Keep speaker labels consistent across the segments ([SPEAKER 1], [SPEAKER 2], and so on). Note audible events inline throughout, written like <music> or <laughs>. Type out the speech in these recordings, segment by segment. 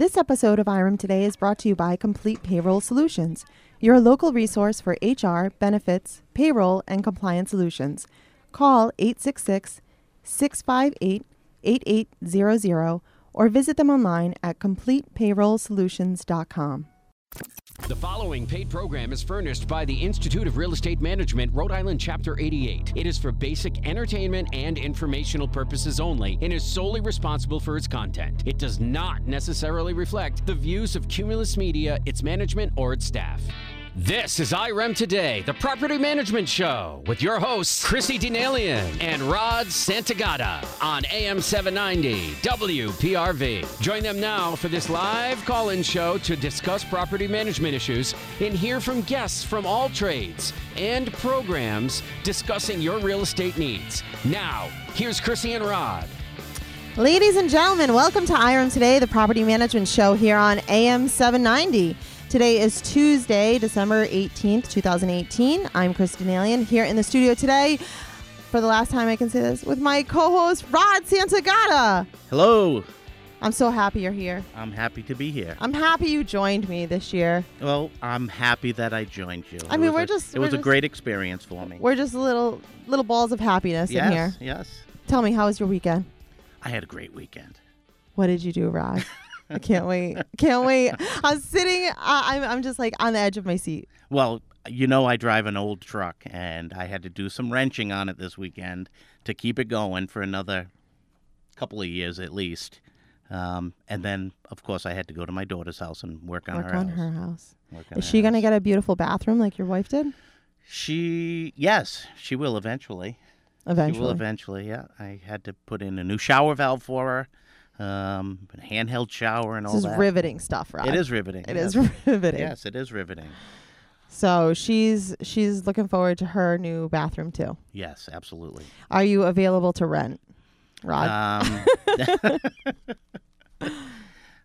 [SPEAKER 1] This episode of IREM Today is brought to you by Complete Payroll Solutions, your local resource for HR, benefits, payroll, and compliance solutions. Call 866 658 8800 or visit them online at completepayrollsolutions.com.
[SPEAKER 2] The following paid program is furnished by the Institute of Real Estate Management, Rhode Island, Chapter 88. It is for basic entertainment and informational purposes only and is solely responsible for its content. It does not necessarily reflect the views of Cumulus Media, its management, or its staff. This is IREM Today, the property management show, with your hosts, Chrissy Denalian and Rod Santagata on AM 790 WPRV. Join them now for this live call in show to discuss property management issues and hear from guests from all trades and programs discussing your real estate needs. Now, here's Chrissy and Rod.
[SPEAKER 1] Ladies and gentlemen, welcome to IREM Today, the property management show here on AM 790. Today is Tuesday, December 18th, 2018. I'm Chrissy Denalian here in the studio today for the last time I can say this with my co-host Rod Santagata.
[SPEAKER 3] Hello.
[SPEAKER 1] I'm so happy you're here.
[SPEAKER 3] I'm happy to be here.
[SPEAKER 1] I'm happy you joined me this year.
[SPEAKER 3] Well, I'm happy that I joined you.
[SPEAKER 1] I
[SPEAKER 3] It
[SPEAKER 1] mean,
[SPEAKER 3] was
[SPEAKER 1] we're
[SPEAKER 3] a-
[SPEAKER 1] just-
[SPEAKER 3] It
[SPEAKER 1] we're
[SPEAKER 3] was a great experience for me.
[SPEAKER 1] We're just little little balls of happiness
[SPEAKER 3] yes,
[SPEAKER 1] in here.
[SPEAKER 3] yes.
[SPEAKER 1] Tell me, how was your weekend?
[SPEAKER 3] I had a great weekend.
[SPEAKER 1] What did you do, Rod? <laughs> I can't wait. Can't wait. I'm sitting. I, I'm. I'm just like on the edge of my seat.
[SPEAKER 3] Well, you know I drive an old truck, and I had to do some wrenching on it this weekend to keep it going for another couple of years at least. Um, and then, of course, I had to go to my daughter's house and work on
[SPEAKER 1] Work
[SPEAKER 3] her
[SPEAKER 1] on
[SPEAKER 3] house.
[SPEAKER 1] her house.
[SPEAKER 3] Work on
[SPEAKER 1] Is
[SPEAKER 3] her
[SPEAKER 1] she gonna get a beautiful bathroom like your wife did?
[SPEAKER 3] She, yes, she will eventually. She
[SPEAKER 1] Eventually.
[SPEAKER 3] will eventually, yeah. I had to put in a new shower valve for her, um, handheld shower and all that.
[SPEAKER 1] this is
[SPEAKER 3] that.
[SPEAKER 1] riveting stuff, Rod.
[SPEAKER 3] It is riveting.
[SPEAKER 1] It
[SPEAKER 3] yes.
[SPEAKER 1] is <laughs> riveting.
[SPEAKER 3] Yes, it is riveting.
[SPEAKER 1] So she's she's looking forward to her new bathroom too.
[SPEAKER 3] Yes, absolutely.
[SPEAKER 1] Are you available to rent, Rod?
[SPEAKER 3] Um, <laughs>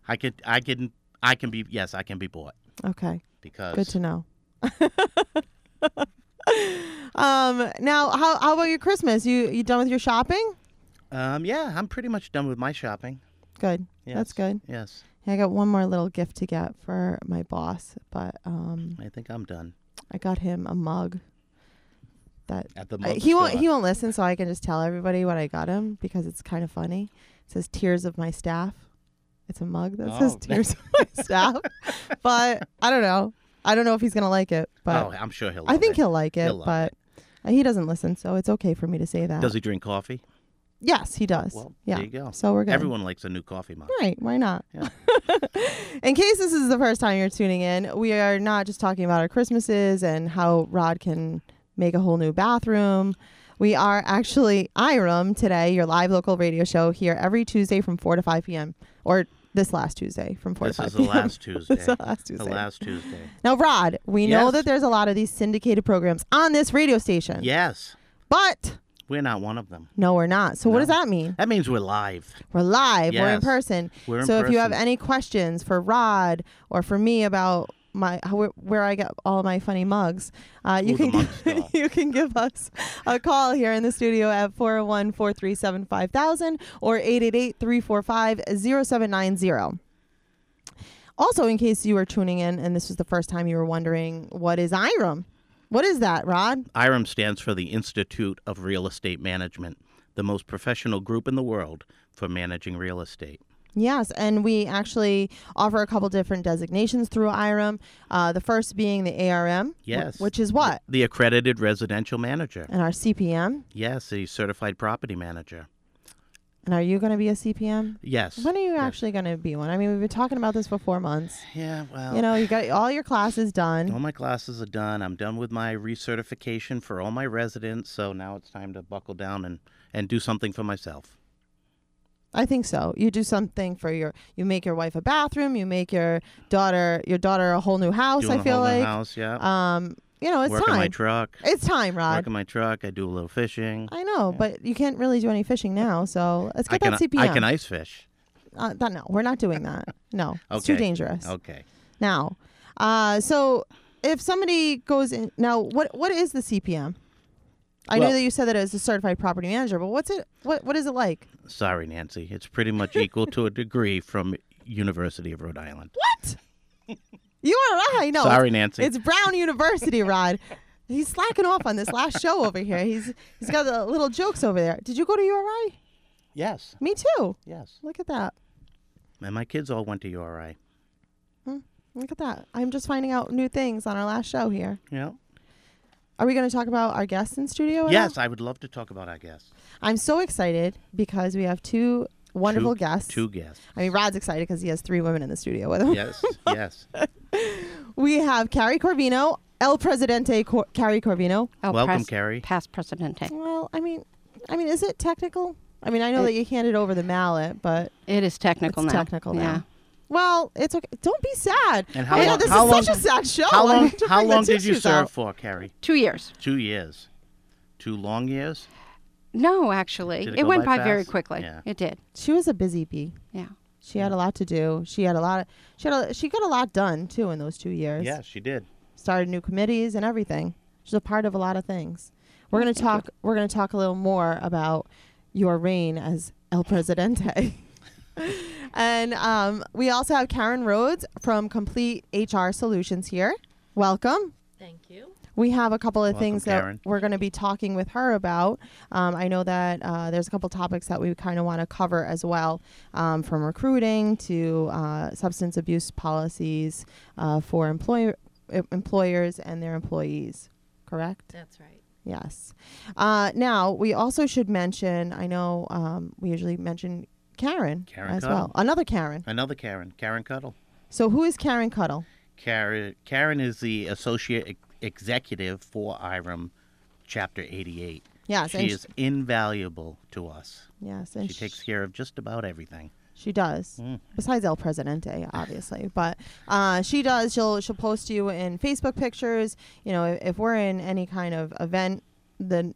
[SPEAKER 3] I could, I can, I can be. Yes, I can be bought
[SPEAKER 1] okay,
[SPEAKER 3] because
[SPEAKER 1] good to know. <laughs> um, now how how about your Christmas? You you done with your shopping?
[SPEAKER 3] um, yeah, I'm pretty much done with my shopping.
[SPEAKER 1] Good. That's good.
[SPEAKER 3] Yes,
[SPEAKER 1] I got one more little gift to get for my boss, but um,
[SPEAKER 3] I think I'm done
[SPEAKER 1] I got him a mug. That
[SPEAKER 3] at the.
[SPEAKER 1] I- he won't he won't listen, so I can just tell everybody what I got him because it's kind of funny. It says "Tears of My Staff." It's a mug that says
[SPEAKER 3] Oh.
[SPEAKER 1] "Tears of My <laughs> Staff," but I don't know. I don't know if he's gonna like it, but
[SPEAKER 3] oh, I'm sure he'll.
[SPEAKER 1] I think
[SPEAKER 3] it.
[SPEAKER 1] he'll like it.
[SPEAKER 3] He'll
[SPEAKER 1] but uh, he doesn't listen, so it's okay for me to say that.
[SPEAKER 3] Does he drink coffee?
[SPEAKER 1] Yes, he does.
[SPEAKER 3] Well,
[SPEAKER 1] yeah.
[SPEAKER 3] there you go.
[SPEAKER 1] So we're good.
[SPEAKER 3] Everyone likes a new coffee mug.
[SPEAKER 1] Right, why not?
[SPEAKER 3] Yeah. <laughs>
[SPEAKER 1] in case this is the first time you're tuning in, we are not just talking about our Christmases and how Rod can make a whole new bathroom. We are actually IREM today, your live local radio show here every Tuesday from 4 to 5 p.m. Or this last Tuesday from 4
[SPEAKER 3] This
[SPEAKER 1] to 5
[SPEAKER 3] is the
[SPEAKER 1] p.m.
[SPEAKER 3] last Tuesday. <laughs>
[SPEAKER 1] This is the last Tuesday.
[SPEAKER 3] The last Tuesday.
[SPEAKER 1] Now, Rod, we know that there's a lot of these syndicated programs on this radio station.
[SPEAKER 3] Yes,
[SPEAKER 1] But
[SPEAKER 3] we're not one of them.
[SPEAKER 1] no, we're not. So what does that mean?
[SPEAKER 3] That means we're live.
[SPEAKER 1] We're live. We're in
[SPEAKER 3] Yes.
[SPEAKER 1] person.
[SPEAKER 3] We're in
[SPEAKER 1] so if you have
[SPEAKER 3] person.
[SPEAKER 1] any questions for Rod or for me about my how, where I get all my funny mugs, uh, you
[SPEAKER 3] Ooh, the
[SPEAKER 1] can
[SPEAKER 3] mug <laughs>
[SPEAKER 1] you can give us a call here in the studio at 401-437-5000 or 888-345-0790. Also, in case you were tuning in and this was the first time you were wondering, what is IREM? What is that, Rod?
[SPEAKER 3] IREM stands for the Institute of Real Estate Management, the most professional group in the world for managing real estate.
[SPEAKER 1] Yes, and we actually offer a couple different designations through IREM. Uh, the first being the ARM, wh-
[SPEAKER 3] Yes.
[SPEAKER 1] which is what?
[SPEAKER 3] The accredited residential manager.
[SPEAKER 1] And our CPM.
[SPEAKER 3] Yes, the certified property manager.
[SPEAKER 1] And are you going to be a CPM?
[SPEAKER 3] Yes.
[SPEAKER 1] When are you
[SPEAKER 3] yes.
[SPEAKER 1] actually going to be one? I mean, we've been talking about this for four months.
[SPEAKER 3] Yeah, well,
[SPEAKER 1] You know, you got all your classes done.
[SPEAKER 3] all my classes are done. I'm done with my recertification for all my residents, so now it's time to buckle down and, and do something for myself.
[SPEAKER 1] I think so. You do something for your. You make your wife a bathroom. You make your daughter your daughter a whole new house.
[SPEAKER 3] Doing
[SPEAKER 1] I feel
[SPEAKER 3] a whole new
[SPEAKER 1] like.
[SPEAKER 3] house, yeah.
[SPEAKER 1] Um, you know, it's
[SPEAKER 3] Work on my
[SPEAKER 1] time.
[SPEAKER 3] truck.
[SPEAKER 1] it's time, Rod.
[SPEAKER 3] Work on my truck. I do a little fishing.
[SPEAKER 1] I know,
[SPEAKER 3] Yeah.
[SPEAKER 1] but you can't really do any fishing now. So let's
[SPEAKER 3] I
[SPEAKER 1] get
[SPEAKER 3] can
[SPEAKER 1] that CPM.
[SPEAKER 3] I can ice fish.
[SPEAKER 1] Uh, that, no, we're not doing that. No, it's too dangerous.
[SPEAKER 3] Okay.
[SPEAKER 1] Now, uh, so if somebody goes in now, what what is the CPM? I know
[SPEAKER 3] Well-
[SPEAKER 1] that you said that it was a certified property manager, but what's it? What what is it like?
[SPEAKER 3] Sorry, Nancy. It's pretty much equal to a degree from University of Rhode Island.
[SPEAKER 1] What? <laughs> URI? No.
[SPEAKER 3] Sorry,
[SPEAKER 1] it's,
[SPEAKER 3] Nancy.
[SPEAKER 1] It's Brown University, Rod. He's slacking off on this last show over here. He's he's got the little jokes over there. Did you go to URI?
[SPEAKER 3] yes,
[SPEAKER 1] Me too.
[SPEAKER 3] yes.
[SPEAKER 1] Look at that.
[SPEAKER 3] And my kids all went to URI.
[SPEAKER 1] Hmm, look at that. I'm just finding out new things on our last show here.
[SPEAKER 3] You know?
[SPEAKER 1] Are we going to talk about our guests in studio? at all?
[SPEAKER 3] Yes, I would love to talk about our guests.
[SPEAKER 1] I'm so excited because we have two wonderful
[SPEAKER 3] two,
[SPEAKER 1] guests.
[SPEAKER 3] Two guests.
[SPEAKER 1] I mean, Rod's excited because he has three women in the studio with him.
[SPEAKER 3] Yes, yes. <laughs>
[SPEAKER 1] We have Carrie Corvino, El Presidente Cor- Carrie Corvino.
[SPEAKER 4] El
[SPEAKER 3] Welcome,
[SPEAKER 4] pres-
[SPEAKER 3] Carrie.
[SPEAKER 4] Past presidente.
[SPEAKER 1] Well, I mean, I mean, is it technical? I mean, I know that you handed over the mallet, but
[SPEAKER 4] It is technical
[SPEAKER 1] it's
[SPEAKER 4] now.
[SPEAKER 1] technical
[SPEAKER 4] yeah.
[SPEAKER 1] now. Well, it's okay. Don't be sad.
[SPEAKER 3] And how
[SPEAKER 1] I know
[SPEAKER 3] long-
[SPEAKER 1] this
[SPEAKER 3] how
[SPEAKER 1] is
[SPEAKER 3] long-
[SPEAKER 1] such a sad show.
[SPEAKER 3] How
[SPEAKER 1] I
[SPEAKER 3] long?
[SPEAKER 1] need to
[SPEAKER 3] How
[SPEAKER 1] bring the
[SPEAKER 3] long did you
[SPEAKER 1] tissues
[SPEAKER 3] serve
[SPEAKER 1] out.
[SPEAKER 3] for, Carrie?
[SPEAKER 4] Two years.
[SPEAKER 3] Two years. Two long years.
[SPEAKER 4] No, actually,
[SPEAKER 3] Did
[SPEAKER 4] it,
[SPEAKER 3] it go
[SPEAKER 4] went
[SPEAKER 3] by
[SPEAKER 4] by, very
[SPEAKER 3] fast?
[SPEAKER 4] quickly.
[SPEAKER 3] Yeah.
[SPEAKER 4] It did.
[SPEAKER 1] She was a busy bee.
[SPEAKER 4] Yeah.
[SPEAKER 1] She had a lot to do. She had a lot. Of, she had. A, she got a lot done too in those two years.
[SPEAKER 3] Yeah, she did.
[SPEAKER 1] Started new committees and everything. She's a part of a lot of things. We're gonna talk. We're gonna talk a little more about your reign as El Presidente. <laughs> and um, we also have Karen Rhodes from Complete HR Solutions here. Welcome.
[SPEAKER 5] Thank you.
[SPEAKER 1] We have a couple of
[SPEAKER 3] Welcome,
[SPEAKER 1] things that
[SPEAKER 3] Karen.
[SPEAKER 1] we're going to be talking with her about. Um, I know that uh, there's a couple topics that we kind of want to cover as well, um, from recruiting to uh, substance abuse policies uh, for employer employers and their employees. Correct.
[SPEAKER 5] That's right.
[SPEAKER 1] Yes. Uh, now we also should mention. I know um, we usually mention Karen,
[SPEAKER 3] Karen
[SPEAKER 1] as
[SPEAKER 3] Cuttle.
[SPEAKER 1] well. Another Karen.
[SPEAKER 3] Another Karen. Karen Cuddle.
[SPEAKER 1] So who is Karen Cuddle?
[SPEAKER 3] Karen. Karen is the associate ex- executive for IREM, Chapter 88.
[SPEAKER 1] Yes,
[SPEAKER 3] she is invaluable to us.
[SPEAKER 1] Yes, and
[SPEAKER 3] She takes care of just about everything.
[SPEAKER 1] She does.
[SPEAKER 3] Mm.
[SPEAKER 1] Besides El Presidente, obviously, but uh, she does. She'll she'll post you in Facebook pictures. You know, if, if we're in any kind of event, then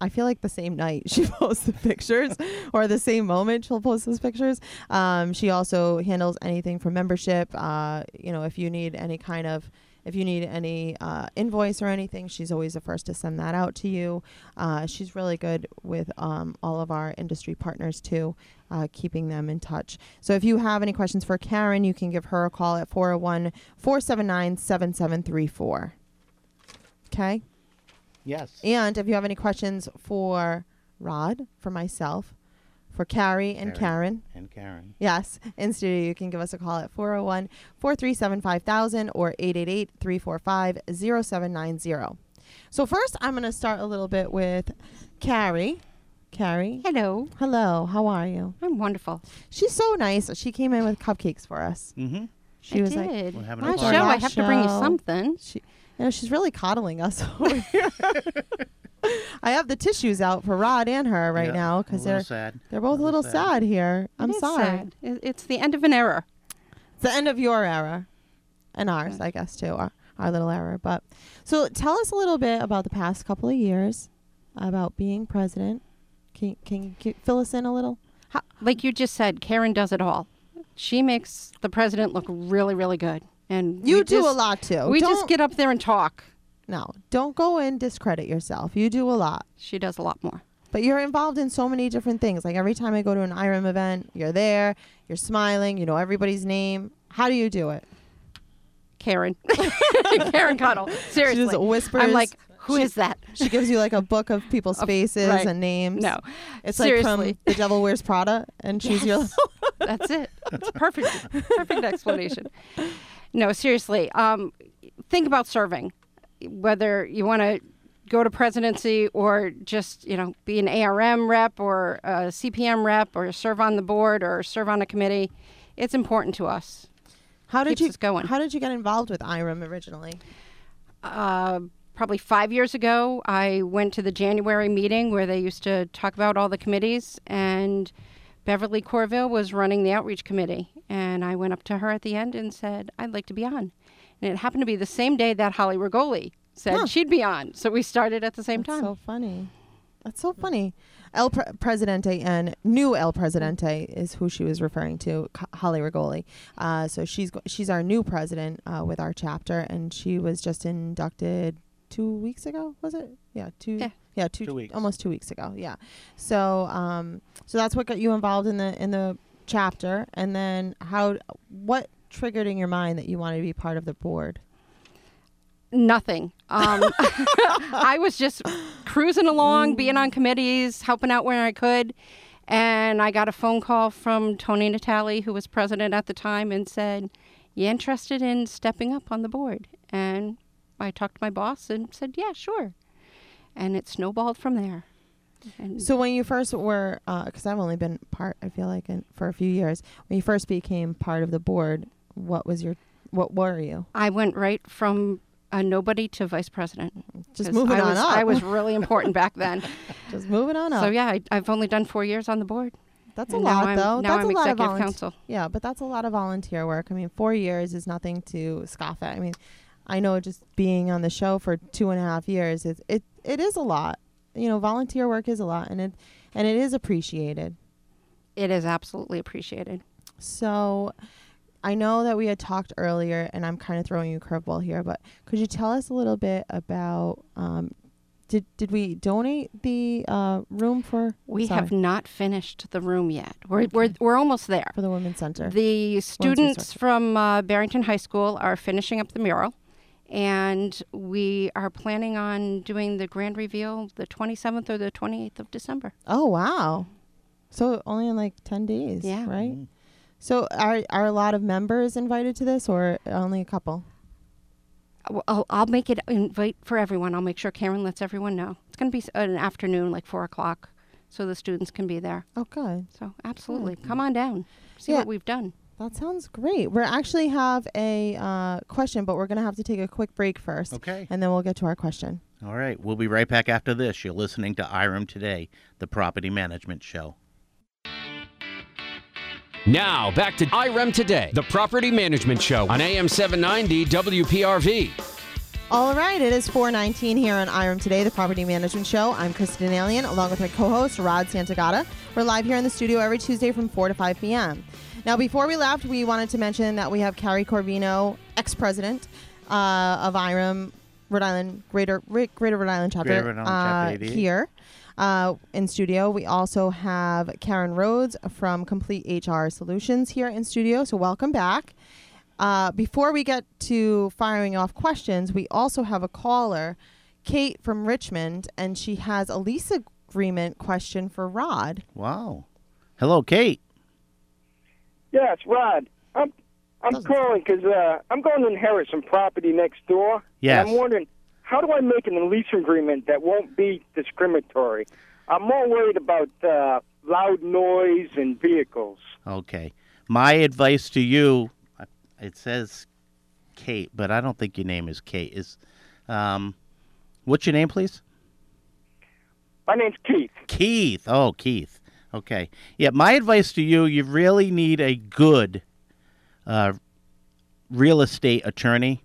[SPEAKER 1] I feel like the same night <laughs> she posts the pictures, <laughs> or the same moment she'll post those pictures. Um, she also handles anything from membership. Uh, you know, if you need any kind of if you need any uh, invoice or anything, she's always the first to send that out to you. Uh, she's really good with um, all of our industry partners too, uh, keeping them in touch. So if you have any questions for Karen, you can give her a call at 401 479 7734. Okay?
[SPEAKER 3] Yes.
[SPEAKER 1] And if you have any questions for Rod, for myself, for Carrie and
[SPEAKER 3] Carrie.
[SPEAKER 1] Karen,
[SPEAKER 3] And Karen.
[SPEAKER 1] Yes, in studio, you can give us a call at 401 437 5000 or 888 345 0790. So, first, I'm going to start a little bit with Carrie. Carrie,
[SPEAKER 4] Hello.
[SPEAKER 1] hello, how are you?
[SPEAKER 4] I'm wonderful.
[SPEAKER 1] She's so nice. She came in with cupcakes for us.
[SPEAKER 3] Mm-hmm.
[SPEAKER 1] She
[SPEAKER 4] I
[SPEAKER 1] was like,
[SPEAKER 4] did.
[SPEAKER 3] We're having a
[SPEAKER 4] My show. I
[SPEAKER 1] Last
[SPEAKER 4] have to bring you something.
[SPEAKER 1] she, you know, she's really coddling us <laughs> over here. <laughs> I have the tissues out for Rod and her right
[SPEAKER 3] Yeah,
[SPEAKER 1] now because they're
[SPEAKER 3] sad.
[SPEAKER 1] they're both a little sad here. I'm
[SPEAKER 4] It is
[SPEAKER 1] sorry.
[SPEAKER 4] sad. It- It's the end of an era.
[SPEAKER 1] It's the end of your era and ours, I guess, too, our, our little era. But so tell us a little bit about the past couple of years about being president. Can, can you fill us in a little? How,
[SPEAKER 4] Like you just said, Karen does it all. She makes the president look really, really good. And
[SPEAKER 1] you
[SPEAKER 4] we
[SPEAKER 1] do a lot too.
[SPEAKER 4] We
[SPEAKER 1] don't,
[SPEAKER 4] just get up there and talk.
[SPEAKER 1] No, don't go and discredit yourself. You do a lot.
[SPEAKER 4] She does a lot more.
[SPEAKER 1] But you're involved in so many different things. Like every time I go to an IREM event, you're there, you're smiling, you know everybody's name. How do you do it?
[SPEAKER 4] Karen. <laughs> Karen Cuddle. <laughs> Seriously.
[SPEAKER 1] She just whispers.
[SPEAKER 4] I'm like, who is
[SPEAKER 1] She-
[SPEAKER 4] that?
[SPEAKER 1] She gives you like a book of people's
[SPEAKER 4] Of-
[SPEAKER 1] faces
[SPEAKER 4] right.
[SPEAKER 1] and names.
[SPEAKER 4] No.
[SPEAKER 1] It's like
[SPEAKER 4] Seriously.
[SPEAKER 1] from The Devil Wears Prada, and she's your. <laughs>
[SPEAKER 4] That's it. It's perfect. Perfect explanation. No, seriously. Um, think about serving, whether you want to go to presidency or just you know be an ARM rep or a CPM rep or serve on the board or serve on a committee. It's important to us.
[SPEAKER 1] How did
[SPEAKER 4] Keeps
[SPEAKER 1] you
[SPEAKER 4] going.
[SPEAKER 1] How did you get involved with IREM originally?
[SPEAKER 4] uh, probably five years ago, I went to the January meeting where they used to talk about all the committees, and Beverly Corville was running the outreach committee. And I went up to her at the end and said, I'd like to be on. And it happened to be the same day that Holly Rigoli said
[SPEAKER 1] Huh.
[SPEAKER 4] she'd be on. So we started at the same
[SPEAKER 1] That's
[SPEAKER 4] time.
[SPEAKER 1] so funny. That's so funny. El Pre- Presidente and new El Presidente is who she was referring to, K- Holly Rigoli. Uh, so she's go- she's our new president uh, with our chapter, and she was just inducted two weeks ago. Was it? Yeah, two.
[SPEAKER 4] Yeah.
[SPEAKER 1] Yeah, two,
[SPEAKER 3] Two weeks.
[SPEAKER 1] almost two weeks ago. Yeah. So, um, so that's what got you involved in the in the chapter, and then how? What triggered in your mind that you wanted to be part of the board?
[SPEAKER 4] Nothing. Um, <laughs> <laughs> I was just cruising along, being on committees, helping out where I could. And I got a phone call from Tony Natale, who was president at the time, and said, You interested in stepping up on the board? And I talked to my boss and said, Yeah, sure. And it snowballed from there. And
[SPEAKER 1] So when you first were, because I've only been part, I feel like, in, for a few years. When you first became part of the board, what was your, what were you?
[SPEAKER 4] I went right from a nobody to vice president.
[SPEAKER 1] Just moving
[SPEAKER 4] I
[SPEAKER 1] on
[SPEAKER 4] was,
[SPEAKER 1] up.
[SPEAKER 4] I was <laughs> really important back then.
[SPEAKER 1] Just moving on up.
[SPEAKER 4] So yeah, I, I've only done four years on the board.
[SPEAKER 1] that's a
[SPEAKER 4] and now
[SPEAKER 1] lot, though.
[SPEAKER 4] now
[SPEAKER 1] that's
[SPEAKER 4] I'm
[SPEAKER 1] a lot of volunteer.
[SPEAKER 4] council.
[SPEAKER 1] Yeah, but that's a lot of volunteer work. I mean, four years is nothing to scoff at. I mean, I know just being on the show for two and a half years, it it, it is a lot. You know, volunteer work is a lot, and it and it is appreciated.
[SPEAKER 4] It is absolutely appreciated.
[SPEAKER 1] So, I know that we had talked earlier, and I'm kind of throwing you a curveball here, but could you tell us a little bit about? Um, did did we donate the uh, room for?
[SPEAKER 4] We
[SPEAKER 1] sorry,
[SPEAKER 4] have not finished the room yet. We're, we're, we're almost there.
[SPEAKER 1] for the women's center.
[SPEAKER 4] The students from uh, Barrington High School are finishing up the mural, and we are planning on doing the grand reveal the 27th or the 28th of December.
[SPEAKER 1] Oh wow! So only in like ten days,
[SPEAKER 4] Yeah.
[SPEAKER 1] right? So are are a lot of members invited to this, or only a couple?
[SPEAKER 4] I'll- I'll, I'll make it invite for everyone. I'll make sure Karen lets everyone know. It's going to be an afternoon, like four o'clock, so the students can be there.
[SPEAKER 1] Oh, good.
[SPEAKER 4] So absolutely, come on down, see
[SPEAKER 1] Yeah.
[SPEAKER 4] what we've done.
[SPEAKER 1] That sounds great. We actually have a uh, question, but we're gonna have to take a quick break first,
[SPEAKER 3] Okay.
[SPEAKER 1] and then we'll get to our question.
[SPEAKER 3] All right. We'll be right back after this. You're listening to IREM Today, the property management show.
[SPEAKER 2] Now, back to IREM Today, the property management show on AM 790 WPRV.
[SPEAKER 1] All right, it is 419 here on IREM Today, the Property Management Show. I'm Chrissy Denalian, along with my co-host, Rod Santagata. We're live here in the studio every Tuesday from 4 to 5 p.m. Now, before we left, we wanted to mention that we have Carrie Corvino, ex-president uh, of IREM, Rhode Island, Greater, Greater Rhode Island chapter,
[SPEAKER 3] Greater Rhode Island Chapter
[SPEAKER 1] uh,
[SPEAKER 3] 88.
[SPEAKER 1] here uh, in studio. We also have Karen Rhodes from Complete HR Solutions here in studio, so welcome back. Uh, before we get to firing off questions, we also have a caller, Kate from Richmond, and she has a lease agreement question for Rod.
[SPEAKER 3] Wow. Hello, Kate.
[SPEAKER 5] Yes, Rod. I'm I'm
[SPEAKER 1] Doesn't-
[SPEAKER 5] calling because uh, I'm going to inherit some property next door.
[SPEAKER 3] Yes.
[SPEAKER 5] And I'm wondering how do I make an lease agreement that won't be discriminatory? I'm more worried about uh, loud noise and vehicles.
[SPEAKER 3] Okay. My advice to you, uh, it says Kate, but I don't think your name is Kate. Is um, what's your name, please?
[SPEAKER 5] My name's Keith.
[SPEAKER 3] Keith. Oh, Keith. Okay. Yeah, my advice to you, you really need a good uh, real estate attorney.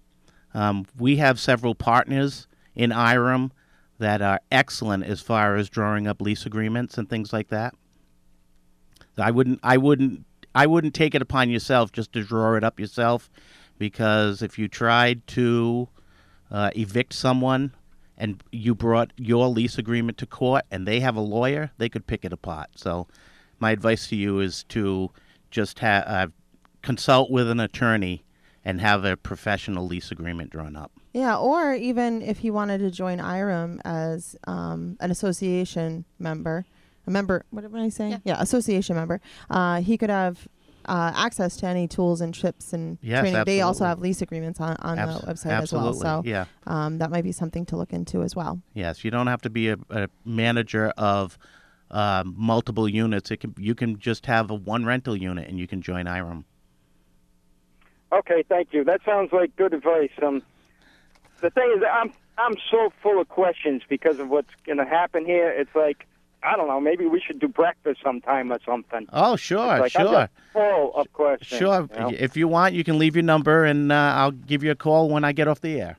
[SPEAKER 3] Um, we have several partners in IREM that are excellent as far as drawing up lease agreements and things like that. I wouldn't I wouldn't I wouldn't take it upon yourself just to draw it up yourself because if you tried to uh, evict someone and you brought your lease agreement to court and they have a lawyer, they could pick it apart. So, my advice to you is to just ha- uh, consult with an attorney and have a professional lease agreement drawn up.
[SPEAKER 1] Yeah, or even if he wanted to join IREM as um, an association member, a member, what am I saying?
[SPEAKER 4] Yeah.
[SPEAKER 1] association member, uh, he could have uh, access to any tools and trips and
[SPEAKER 3] Yes,
[SPEAKER 1] training. They also have lease agreements on, on
[SPEAKER 3] Abs-
[SPEAKER 1] the website
[SPEAKER 3] absolutely.
[SPEAKER 1] as well. So
[SPEAKER 3] yeah.
[SPEAKER 1] um, that might be something to look into as well.
[SPEAKER 3] Yes, you don't have to be a, a manager of uh, multiple units. It can you can just have a one rental unit and you can join IREM.
[SPEAKER 5] Okay, thank you. That sounds like good advice. Um, the thing is, I'm I'm so full of questions because of what's going to happen here. It's like I don't know. Maybe we should do breakfast sometime or something.
[SPEAKER 3] Oh, sure,
[SPEAKER 5] like I'm
[SPEAKER 3] sure.
[SPEAKER 5] just full of questions.
[SPEAKER 3] Sure.
[SPEAKER 5] you know?
[SPEAKER 3] If you want, you can leave your number and uh, I'll give you a call when I get off the air.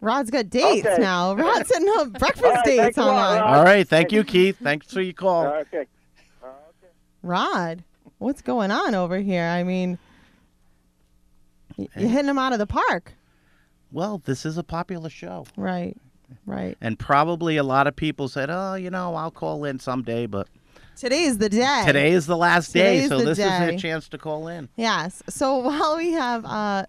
[SPEAKER 1] Rod's got dates
[SPEAKER 5] Okay.
[SPEAKER 1] now. Rod's setting up <laughs> breakfast
[SPEAKER 5] All right,
[SPEAKER 1] dates
[SPEAKER 5] thanks a lot,
[SPEAKER 1] online.
[SPEAKER 5] Rod.
[SPEAKER 3] All right. Thank you, Keith. Thanks for your call.
[SPEAKER 5] Uh, okay.
[SPEAKER 1] Rod, what's going on over here? I mean, you're hitting them out of the park.
[SPEAKER 3] Well, this is a popular show.
[SPEAKER 1] Right, right.
[SPEAKER 3] And probably a lot of people said, oh, you know, I'll call in someday, but
[SPEAKER 1] Today is the day.
[SPEAKER 3] Today is the last day,
[SPEAKER 1] Today's
[SPEAKER 3] so this is a chance to call in.
[SPEAKER 1] Yes. So <laughs> while we have, uh,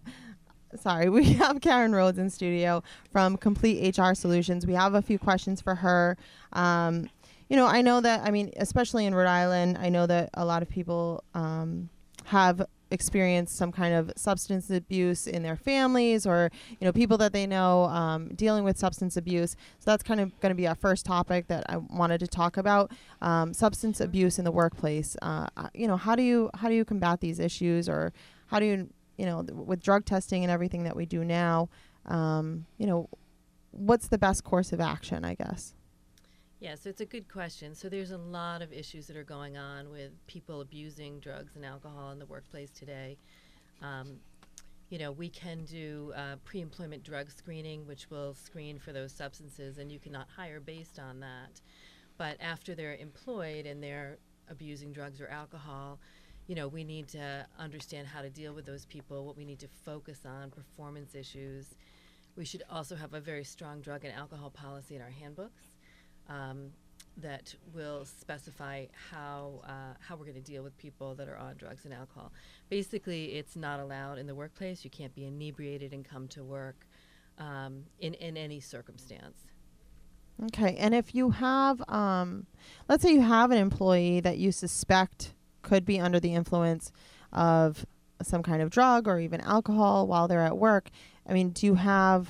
[SPEAKER 1] sorry, <laughs> we have Karen Rhodes in studio from Complete HR Solutions. We have a few questions for her. Um, you know, I know that, I mean, especially in Rhode Island, I know that a lot of people um, have experienced some kind of substance abuse in their families or, you know, people that they know um, dealing with substance abuse. So that's kind of going to be our first topic that I wanted to talk about um, substance abuse in the workplace. Uh, you know, how do you how do you combat these issues, or how do you you know th- with drug testing and everything that we do now? Um, you know, what's the best course of action? I guess.
[SPEAKER 6] Yeah, so it's a good question. So there's a lot of issues that are going on with people abusing drugs and alcohol in the workplace today. Um, you know, we can do uh, pre-employment drug screening, which will screen for those substances, and you cannot hire based on that. But after they're employed and they're abusing drugs or alcohol, you know, we need to understand how to deal with those people. What we need to focus on, performance issues. We should also have a very strong drug and alcohol policy in our handbooks um, that will specify how uh, how we're going to deal with people that are on drugs and alcohol. Basically, it's not allowed in the workplace. You can't be inebriated and come to work um, in in any circumstance.
[SPEAKER 1] Okay, and if you have, um, let's say you have an employee that you suspect could be under the influence of some kind of drug or even alcohol while they're at work. I mean, do you have,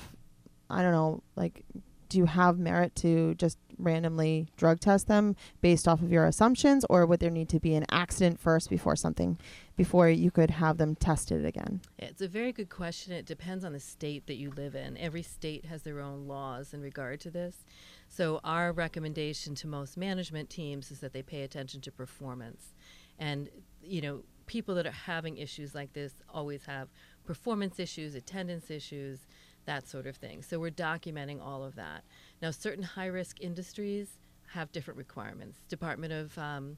[SPEAKER 1] I don't know, like, do you have merit to just randomly drug test them based off of your assumptions, or would there need to be an accident first before something, before you could have them tested again?
[SPEAKER 6] It's a very good question. It depends on the state that you live in. Every state has their own laws in regard to this. So, our recommendation to most management teams is that they pay attention to performance. And, you know, people that are having issues like this always have performance issues, attendance issues, that sort of thing. So, we're documenting all of that. Now, certain high risk industries have different requirements. Department of um,